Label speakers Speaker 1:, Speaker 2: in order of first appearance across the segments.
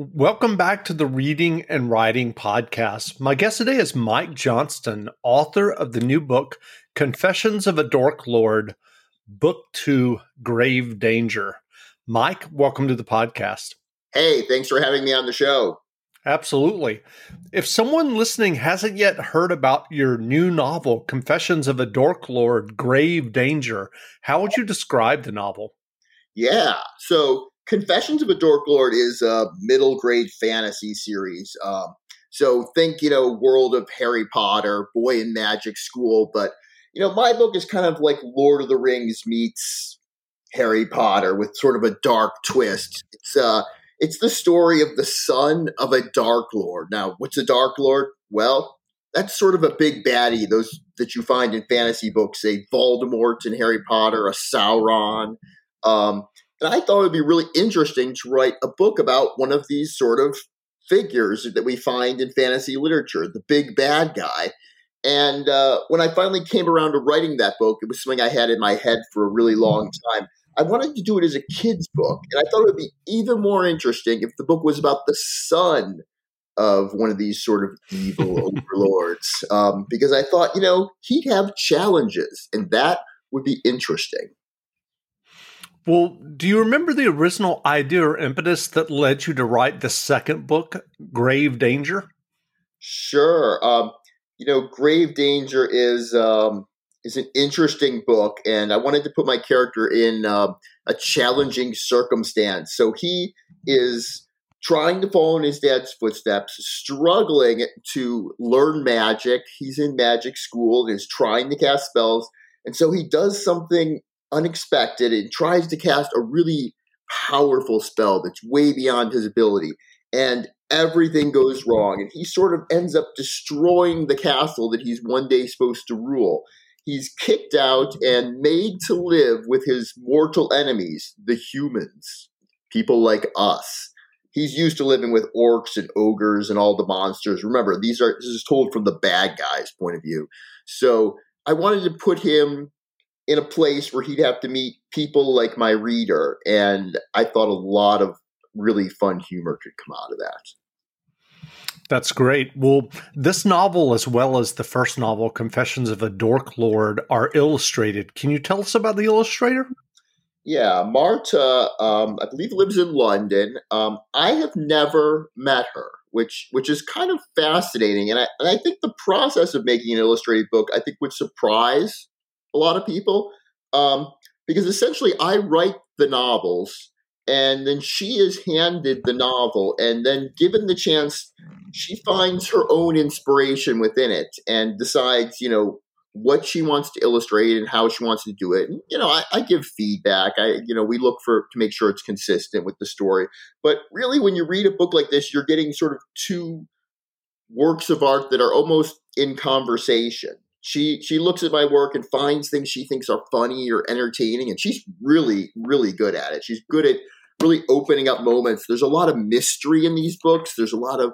Speaker 1: Welcome back to the Reading and Writing Podcast. My guest today is Mike Johnston, author of the new book, Confessions of a Dork Lord, Book Two Grave Danger. Mike, welcome to the podcast.
Speaker 2: Hey, thanks for having me on the show.
Speaker 1: Absolutely. If someone listening hasn't yet heard about your new novel, Confessions of a Dork Lord, Grave Danger, how would you describe the novel?
Speaker 2: Yeah. So Confessions of a Dork Lord is a middle grade fantasy series. Um, so think, you know, world of Harry Potter, boy in magic school. But, you know, my book is kind of like Lord of the Rings meets Harry Potter with sort of a dark twist. It's, uh, it's the story of the son of a Dark Lord. Now, what's a Dark Lord? Well, that's sort of a big baddie, those that you find in fantasy books, a Voldemort in Harry Potter, a Sauron. Um, and I thought it would be really interesting to write a book about one of these sort of figures that we find in fantasy literature, the big bad guy. And uh, when I finally came around to writing that book, it was something I had in my head for a really long time. I wanted to do it as a kid's book, and I thought it would be even more interesting if the book was about the son of one of these sort of evil overlords, um, because I thought, you know, he'd have challenges, and that would be interesting.
Speaker 1: Well, do you remember the original idea or impetus that led you to write the second book, Grave Danger?
Speaker 2: Sure. Um, you know, Grave Danger is um, is an interesting book, and I wanted to put my character in uh, a challenging circumstance. So he is trying to follow in his dad's footsteps, struggling to learn magic. He's in magic school and is trying to cast spells. And so he does something unexpected and tries to cast a really powerful spell that's way beyond his ability. And everything goes wrong. And he sort of ends up destroying the castle that he's one day supposed to rule. He's kicked out and made to live with his mortal enemies, the humans, people like us. He's used to living with orcs and ogres and all the monsters. Remember, these are this is told from the bad guy's point of view. So I wanted to put him in a place where he'd have to meet people like my reader. And I thought a lot of really fun humor could come out of that.
Speaker 1: That's great. Well, this novel, as well as the first novel, Confessions of a Dork Lord, are illustrated. Can you tell us about the illustrator?
Speaker 2: Yeah, Marta, um, I believe, lives in London. Um, I have never met her, which which is kind of fascinating, and I and I think the process of making an illustrated book, I think, would surprise a lot of people um, because essentially I write the novels and then she is handed the novel and then given the chance she finds her own inspiration within it and decides you know what she wants to illustrate and how she wants to do it. And, you know I, I, give feedback. I you know we look for to make sure it's consistent with the story. But really when you read a book like this you're getting sort of two works of art that are almost in conversation she she looks at my work and finds things she thinks are funny or entertaining and she's really really good at it. She's good at really opening up moments. There's a lot of mystery in these books. There's a lot of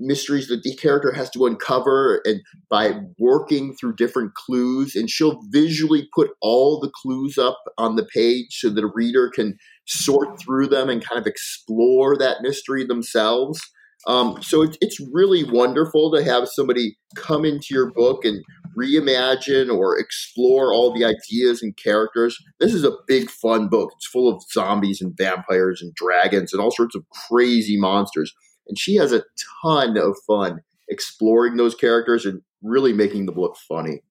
Speaker 2: mysteries that the character has to uncover and by working through different clues and she'll visually put all the clues up on the page so that a reader can sort through them and kind of explore that mystery themselves. Um, so it's, it's really wonderful to have somebody come into your book and reimagine or explore all the ideas and characters. This is a big, fun book. It's full of zombies and vampires and dragons and all sorts of crazy monsters. And she has a ton of fun exploring those characters and really making the book funny.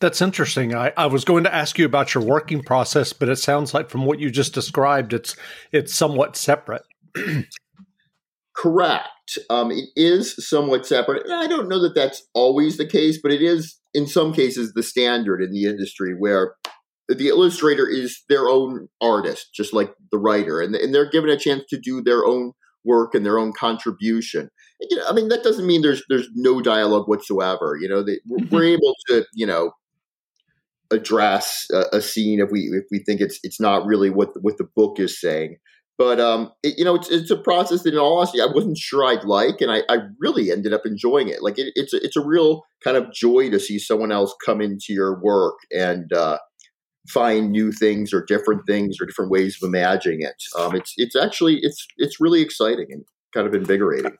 Speaker 1: That's interesting. I, I was going to ask you about your working process, but it sounds like from what you just described, it's it's somewhat separate.
Speaker 2: Correct. Um, it is somewhat separate. I don't know that that's always the case, but it is in some cases the standard in the industry where the illustrator is their own artist, just like the writer, and, and they're given a chance to do their own work and their own contribution. And, you know, I mean, that doesn't mean there's there's no dialogue whatsoever. You know, they, we're, mm-hmm. able to, you know, address a, a, scene if we if we think it's it's not really what the, what the book is saying. But um, it, you know, it's it's a process that, in all honesty, I wasn't sure I'd like, and I, I really ended up enjoying it. Like it, it's a, it's a real kind of joy to see someone else come into your work and uh, find new things or different things or different ways of imagining it. Um, it's it's actually it's it's really exciting and kind of invigorating.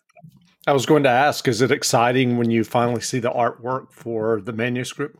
Speaker 1: I was going to ask, is it exciting when you finally see the artwork for the manuscript?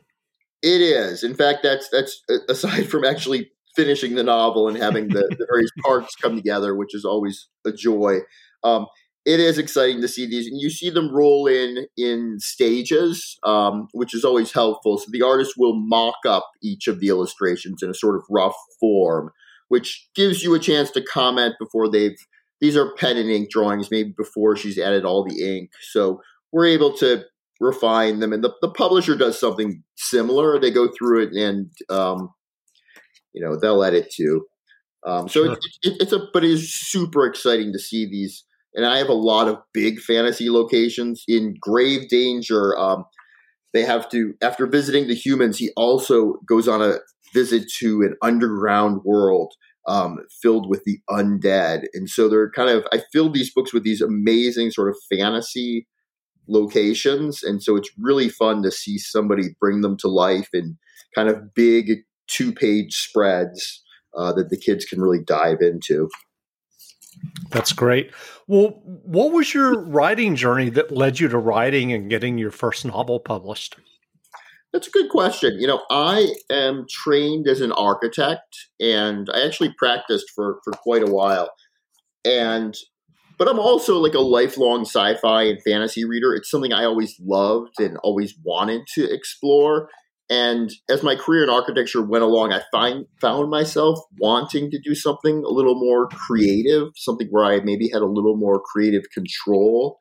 Speaker 2: It is. In fact, that's that's aside from actually finishing the novel and having the, the various parts come together, which is always a joy. Um, it is exciting to see these, and you see them roll in in stages, um, which is always helpful. So the artist will mock up each of the illustrations in a sort of rough form, which gives you a chance to comment before they've. These are pen and ink drawings, maybe before she's added all the ink. So we're able to refine them, and the, the publisher does something similar. They go through it and um, you know they'll edit too. Um, so sure. it, it, it's a, but it is super exciting to see these and I have a lot of big fantasy locations in grave danger. Um, they have to after visiting the humans. He also goes on a visit to an underground world um, filled with the undead, and so they're kind of. I filled these books with these amazing sort of fantasy locations, and so it's really fun to see somebody bring them to life in kind of big two page spreads uh, that the kids can really dive into.
Speaker 1: That's great. Well, what was your writing journey that led you to writing and getting your first novel published?
Speaker 2: That's a good question. You know, I am trained as an architect and I actually practiced for, for quite a while. And but I'm also like a lifelong sci-fi and fantasy reader. It's something I always loved and always wanted to explore. And as my career in architecture went along, I find found myself wanting to do something a little more creative, something where I maybe had a little more creative control.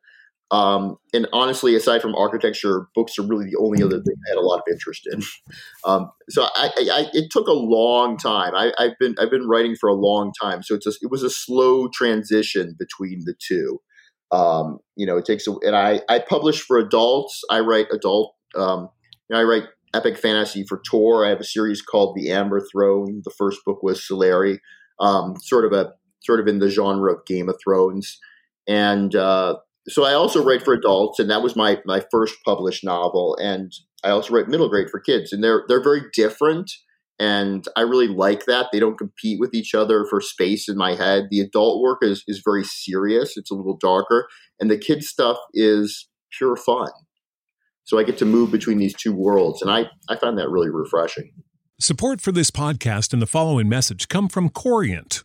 Speaker 2: Um, and honestly, aside from architecture, books are really the only other thing I had a lot of interest in. Um, so I, I, it took a long time. I, have been I've been writing for a long time, so it's a, it was a slow transition between the two. Um, you know, it takes a, and I I publish for adults. I write adult. Um, I write epic fantasy for Tor. I have a series called The Amber Throne. The first book was Soleri, um, sort of a sort of in the genre of Game of Thrones, and uh, so I also write for adults, and that was my my first published novel. And I also write middle grade for kids, and they're they're very different. And I really like that. They don't compete with each other for space in my head. The adult work is, is very serious. It's a little darker. And the kid stuff is pure fun. So I get to move between these two worlds. And I, I find that really refreshing.
Speaker 3: Support for this podcast and the following message come from Corient.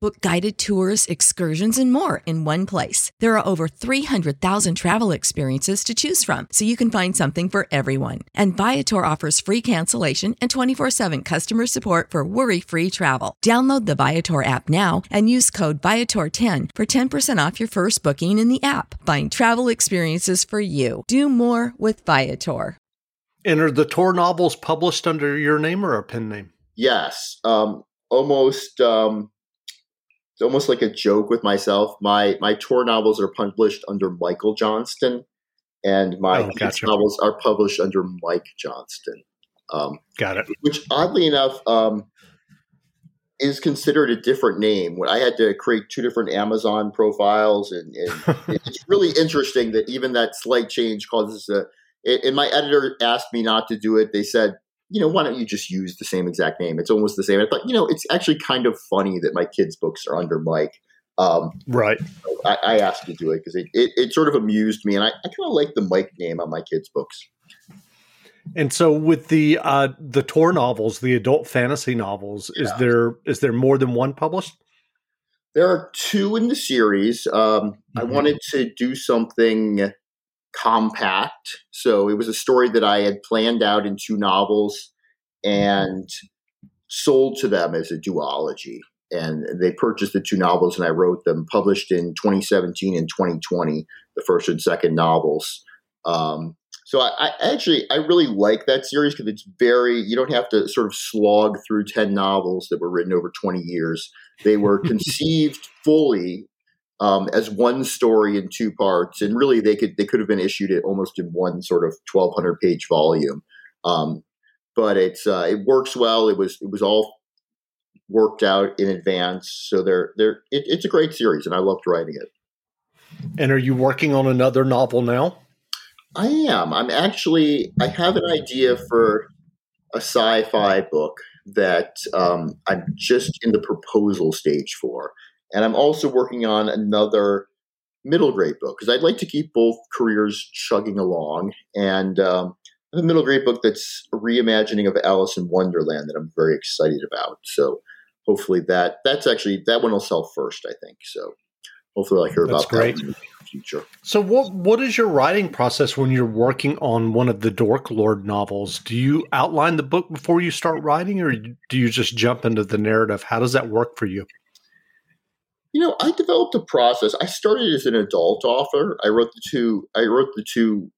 Speaker 4: Book guided tours, excursions, and more in one place. There are over 300,000 travel experiences to choose from, so you can find something for everyone. And Viator offers free cancellation and 24 7 customer support for worry free travel. Download the Viator app now and use code Viator10 for 10% off your first booking in the app. Find travel experiences for you. Do more with Viator.
Speaker 1: And are the Tor novels published under your name or a pen name?
Speaker 2: Yes. Um, almost. Um it's almost like a joke with myself. My my Tor novels are published under Michael Johnston, and my oh, gotcha. novels are published under Mike Johnston.
Speaker 1: Um, Got it.
Speaker 2: Which oddly enough um, is considered a different name. When I had to create two different Amazon profiles, and, and it's really interesting that even that slight change causes a. And my editor asked me not to do it. They said you know, why don't you just use the same exact name? It's almost the same. I thought, you know, it's actually kind of funny that my kids' books are under Mike.
Speaker 1: Um, right.
Speaker 2: So I, I, asked to do it because it, it, it, sort of amused me, and I, I kind of like the Mike name on my kids' books.
Speaker 1: And so, with the uh, the Tor novels, the adult fantasy novels, yeah. is there is there more than one published?
Speaker 2: There are two in the series. Um, mm-hmm. I wanted to do something compact, so it was a story that I had planned out in two novels and sold to them as a duology. And they purchased the two novels, and I wrote them, published in 2017 and 2020, the first and second novels. Um, so I, I, actually I really like that series because it's very you don't have to sort of slog through ten novels that were written over twenty years. They were conceived fully um, as one story in two parts, and really they could they could have been issued it almost in one sort of twelve hundred page volume. Um, but it's uh, it works well. It was it was all worked out in advance, so they're they're it, it's a great series, and I loved writing it.
Speaker 1: And are you working on another novel now?
Speaker 2: I am. I'm actually. I have an idea for a sci-fi book that um, I'm just in the proposal stage for, and I'm also working on another middle grade book because I'd like to keep both careers chugging along. And um, a middle grade book that's a reimagining of Alice in Wonderland that I'm very excited about. So hopefully that that's actually that one will sell first. I think so. Hopefully, I'll hear that's about great. that in the future.
Speaker 1: So what what is your writing process when you're working on one of the Dork Lord novels? Do you outline the book before you start writing or do you just jump into the narrative? How does that work for you?
Speaker 2: You know, I developed a process. I started as an adult author. I wrote the two I wrote the two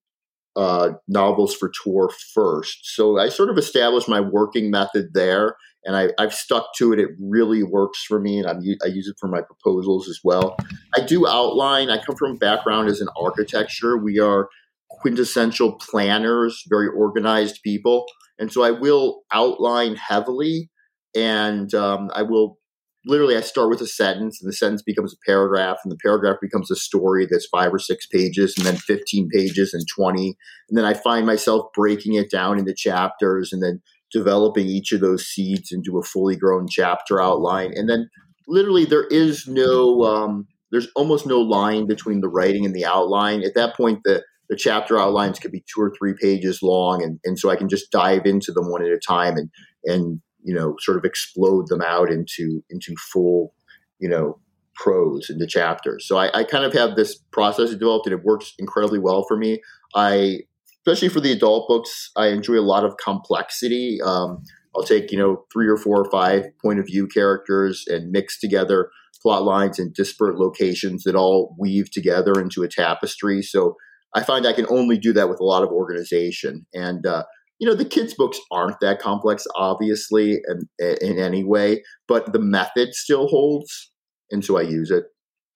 Speaker 2: uh, novels for Tor first. So I sort of established my working method there and I, have stuck to it. It really works for me, and I'm, I use it for my proposals as well. I do outline. I come from a background as an architecture. We are quintessential planners, very organized people, and so I will outline heavily, and um, I will literally I start with a sentence, and the sentence becomes a paragraph, and the paragraph becomes a story that's five or six pages, and then fifteen pages, and twenty, and then I find myself breaking it down into chapters, and then developing each of those seeds into a fully grown chapter outline. And then literally there is no, um, there's almost no line between the writing and the outline. At that point, the, the chapter outlines could be two or three pages long. And, and so I can just dive into them one at a time and, and, you know, sort of explode them out into, into full, you know, prose into chapters. So I, I kind of have this process developed and it works incredibly well for me. I especially for the adult books, I enjoy a lot of complexity. Um, I'll take you know three or four or five point of view characters and mix together plot lines in disparate locations that all weave together into a tapestry. So I find I can only do that with a lot of organization. And uh, you know the kids' books aren't that complex, obviously, in, in any way, but the method still holds, and so I use it.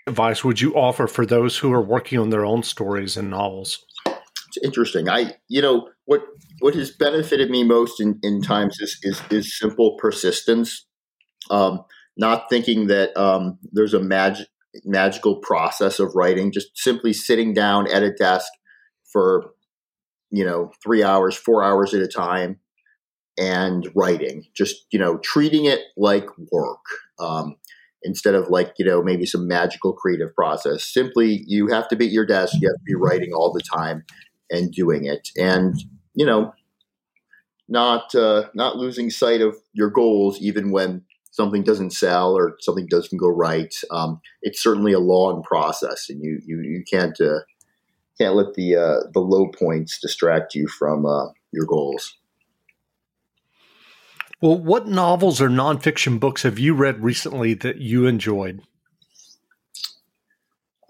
Speaker 1: Advice would you offer for those who are working on their own stories and novels?
Speaker 2: it's interesting. I, you know, what what has benefited me most in, in times is, is, is simple persistence. Um, not thinking that um, there's a magic magical process of writing. Just simply sitting down at a desk for you know three hours, four hours at a time, and writing. Just you know, treating it like work. Um, instead of like you know maybe some magical creative process simply you have to be at your desk you have to be writing all the time and doing it, and you know, not uh, not losing sight of your goals even when something doesn't sell or something doesn't go right. Um, it's certainly a long process, and you you you can't uh, can't let the uh, the low points distract you from uh, your goals.
Speaker 1: Well, what novels or nonfiction books have you read recently that you enjoyed?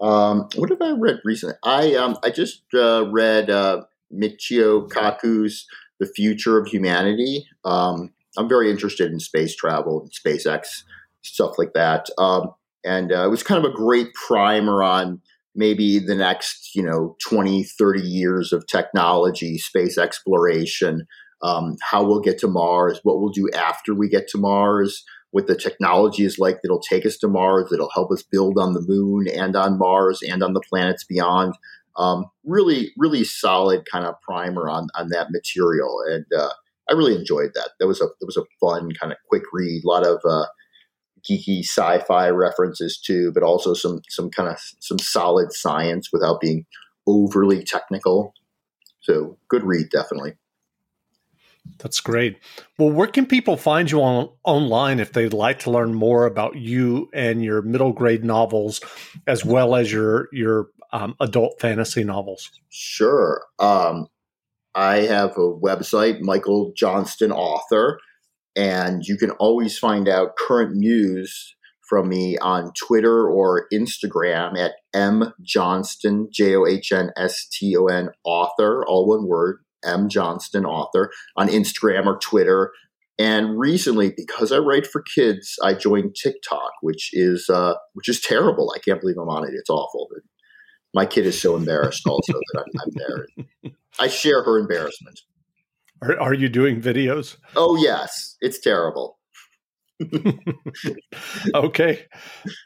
Speaker 2: Um, what have I read recently? I um, I just uh, read uh, Michio Kaku's The Future of Humanity. Um, I'm very interested in space travel and SpaceX stuff like that. Um, and uh, it was kind of a great primer on maybe the next, you know, 20, 30 years of technology, space exploration, um, how we'll get to Mars, what we'll do after we get to Mars, what the technology is like that'll take us to Mars, that'll help us build on the moon and on Mars and on the planets beyond. Um, really, really solid kind of primer on on that material, and uh, I really enjoyed that. That was a that was a fun kind of quick read. A lot of uh, geeky sci-fi references too, but also some some kind of some solid science without being overly technical. So good read, definitely.
Speaker 1: That's great. Well, where can people find you on online if they'd like to learn more about you and your middle grade novels, as well as your your um, adult fantasy novels?
Speaker 2: Sure. Um, I have a website, Michael Johnston Author, and you can always find out current news from me on Twitter or Instagram at M Johnston, J O H N S T O N author, all one word, M Johnston author on Instagram or Twitter. And recently, because I write for kids, I joined TikTok, which is uh, which is terrible. I can't believe I'm on it. It's awful. But my kid is so embarrassed also that I'm, I'm there. I share her embarrassment.
Speaker 1: Are, are you doing videos?
Speaker 2: Oh yes, it's terrible.
Speaker 1: okay.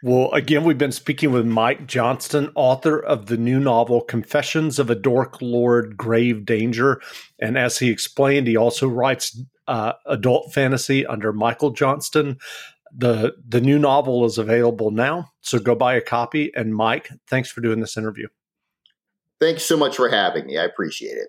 Speaker 1: Well, again, we've been speaking with Mike Johnston, author of the new novel Confessions of a Dork Lord Grave Danger. And as he explained, he also writes uh, adult fantasy under Michael Johnston. The the new novel is available now, so go buy a copy. And Mike, thanks for doing this interview.
Speaker 2: Thanks so much for having me. I appreciate it.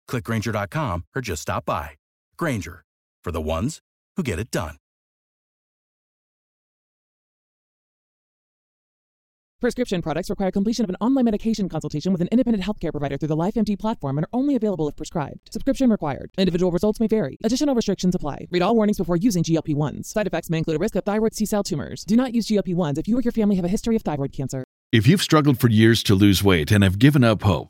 Speaker 5: clickgrainger.com, or just stop by. Grainger, for the ones who get it done.
Speaker 6: Prescription products require completion of an online medication consultation with an independent healthcare provider through the LifeMD platform and are only available if prescribed. Subscription required. Individual results may vary. Additional restrictions apply. Read all warnings before using GLP-1s. Side effects may include a risk of thyroid C-cell tumors. Do not use GLP-1s if you or your family have a history of thyroid cancer.
Speaker 7: If you've struggled for years to lose weight and have given up hope,